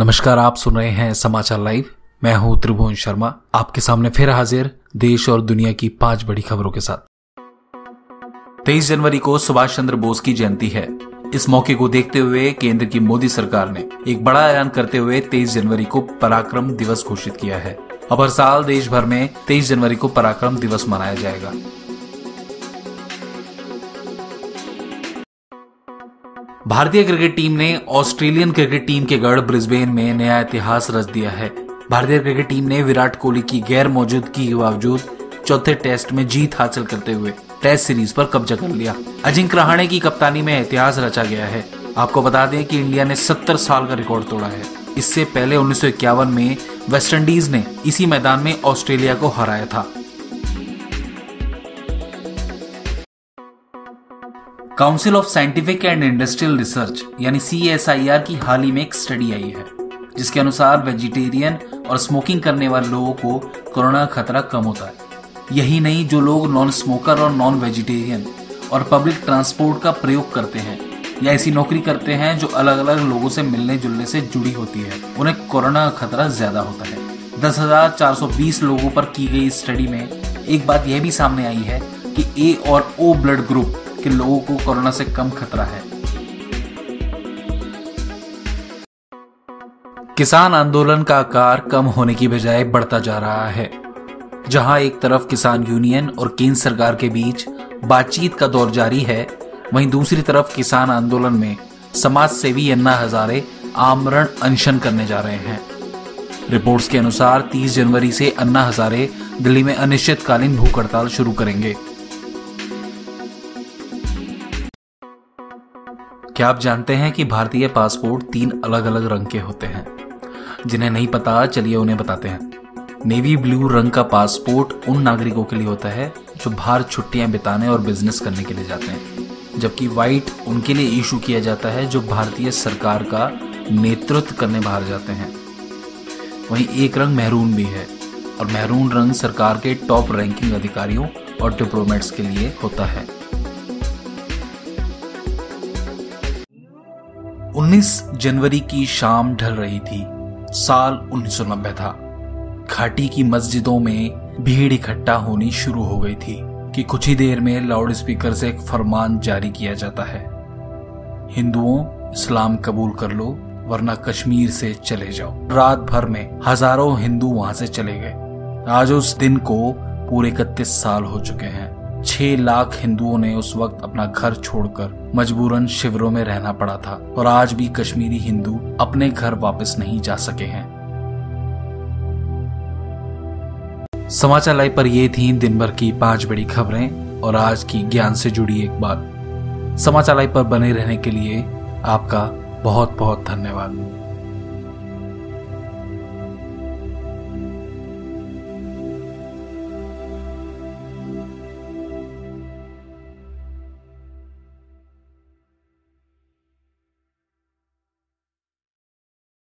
नमस्कार, आप सुन रहे हैं समाचार लाइव। मैं हूँ त्रिभुवन शर्मा। आपके सामने फिर हाजिर देश और दुनिया की पाँच बड़ी खबरों के साथ। 23 जनवरी को सुभाष चंद्र बोस की जयंती है। इस मौके को देखते हुए केंद्र की मोदी सरकार ने एक बड़ा ऐलान करते हुए 23 जनवरी को पराक्रम दिवस घोषित किया है। अब हर साल देश भर में 23 जनवरी को पराक्रम दिवस मनाया जाएगा। भारतीय क्रिकेट टीम ने ऑस्ट्रेलियन क्रिकेट टीम के गढ़ ब्रिस्बेन में नया इतिहास रच दिया है। भारतीय क्रिकेट टीम ने विराट कोहली की गैर मौजूदगी के बावजूद चौथे टेस्ट में जीत हासिल करते हुए टेस्ट सीरीज़ पर कब्जा कर लिया। अजिंक्य रहाणे की कप्तानी में इतिहास रचा गया है। आपको बता दें कि इंडिया ने 70 साल का रिकॉर्ड तोड़ा है। इससे पहले उन्नीस सौ इक्यावन में वेस्टइंडीज ने इसी मैदान में ऑस्ट्रेलिया को हराया था। Council of scientific and industrial research यानी सी एस आई आर की हाल ही में एक स्टडी आई है, जिसके अनुसार वेजिटेरियन और स्मोकिंग करने वाले लोगों को कोरोना का खतरा कम होता है। यही नहीं, जो लोग नॉन स्मोकर और नॉन वेजिटेरियन और पब्लिक ट्रांसपोर्ट का प्रयोग करते हैं, या ऐसी नौकरी करते हैं जो अलग अलग लोगों से मिलने जुलने से जुड़ी होती है, उन्हें कोरोना का खतरा ज़्यादा होता है। दस हज़ार चार सौ बीस लोगों पर की गई स्टडी में एक बात यह भी सामने आई है कि ए और ओ ब्लड ग्रुप कि लोगों को कोरोना से कम खतरा है। किसान आंदोलन का आकार कम होने की बजाय बढ़ता जा रहा है। जहाँ एक तरफ़ किसान यूनियन और केंद्र सरकार के बीच बातचीत का दौर जारी है, वहीं दूसरी तरफ़ किसान आंदोलन में समाज सेवी अन्ना हजारे आमरण अनशन करने जा रहे हैं। रिपोर्ट्स के अनुसार 30 जनवरी से अन्ना हजारे दिल्ली में अनिश्चितकालीन भूख हड़ताल शुरू करेंगे। क्या आप जानते हैं कि भारतीय पासपोर्ट तीन अलग अलग रंग के होते हैं? जिन्हें नहीं पता, चलिए उन्हें बताते हैं। नेवी ब्लू रंग का पासपोर्ट उन नागरिकों के लिए होता है, जो बाहर छुट्टियाँ बिताने और बिज़नेस करने के लिए जाते हैं। जबकि व्हाइट उनके लिए इशू किया जाता है, जो भारतीय सरकार का नेतृत्व करने बाहर जाते हैं। वहीं एक रंग मेहरून भी है, और मेहरून रंग सरकार के टॉप रैंकिंग अधिकारियों और डिप्लोमेट्स के लिए होता है। 19 जनवरी की शाम ढल रही थी। साल 1990 था। घाटी की मस्जिदों में भीड़ इकट्ठा होनी शुरू हो गई थी कि कुछ ही देर में लाउड स्पीकर से एक फरमान जारी किया जाता है। हिंदुओं, इस्लाम कबूल कर लो, वरना कश्मीर से चले जाओ। रात भर में हज़ारों हिंदू वहाँ से चले गए। आज उस दिन को पूरे इकतीस साल हो चुके हैं। छह लाख हिंदुओं ने उस वक्त अपना घर छोड़कर मजबूरन शिविरों में रहना पड़ा था और आज भी कश्मीरी हिंदू अपने घर वापस नहीं जा सके हैं। समाचार लाइव पर ये थी दिन भर की पाँच बड़ी खबरें और आज की ज्ञान से जुड़ी एक बात। समाचार लाइव पर बने रहने के लिए आपका बहुत बहुत धन्यवाद।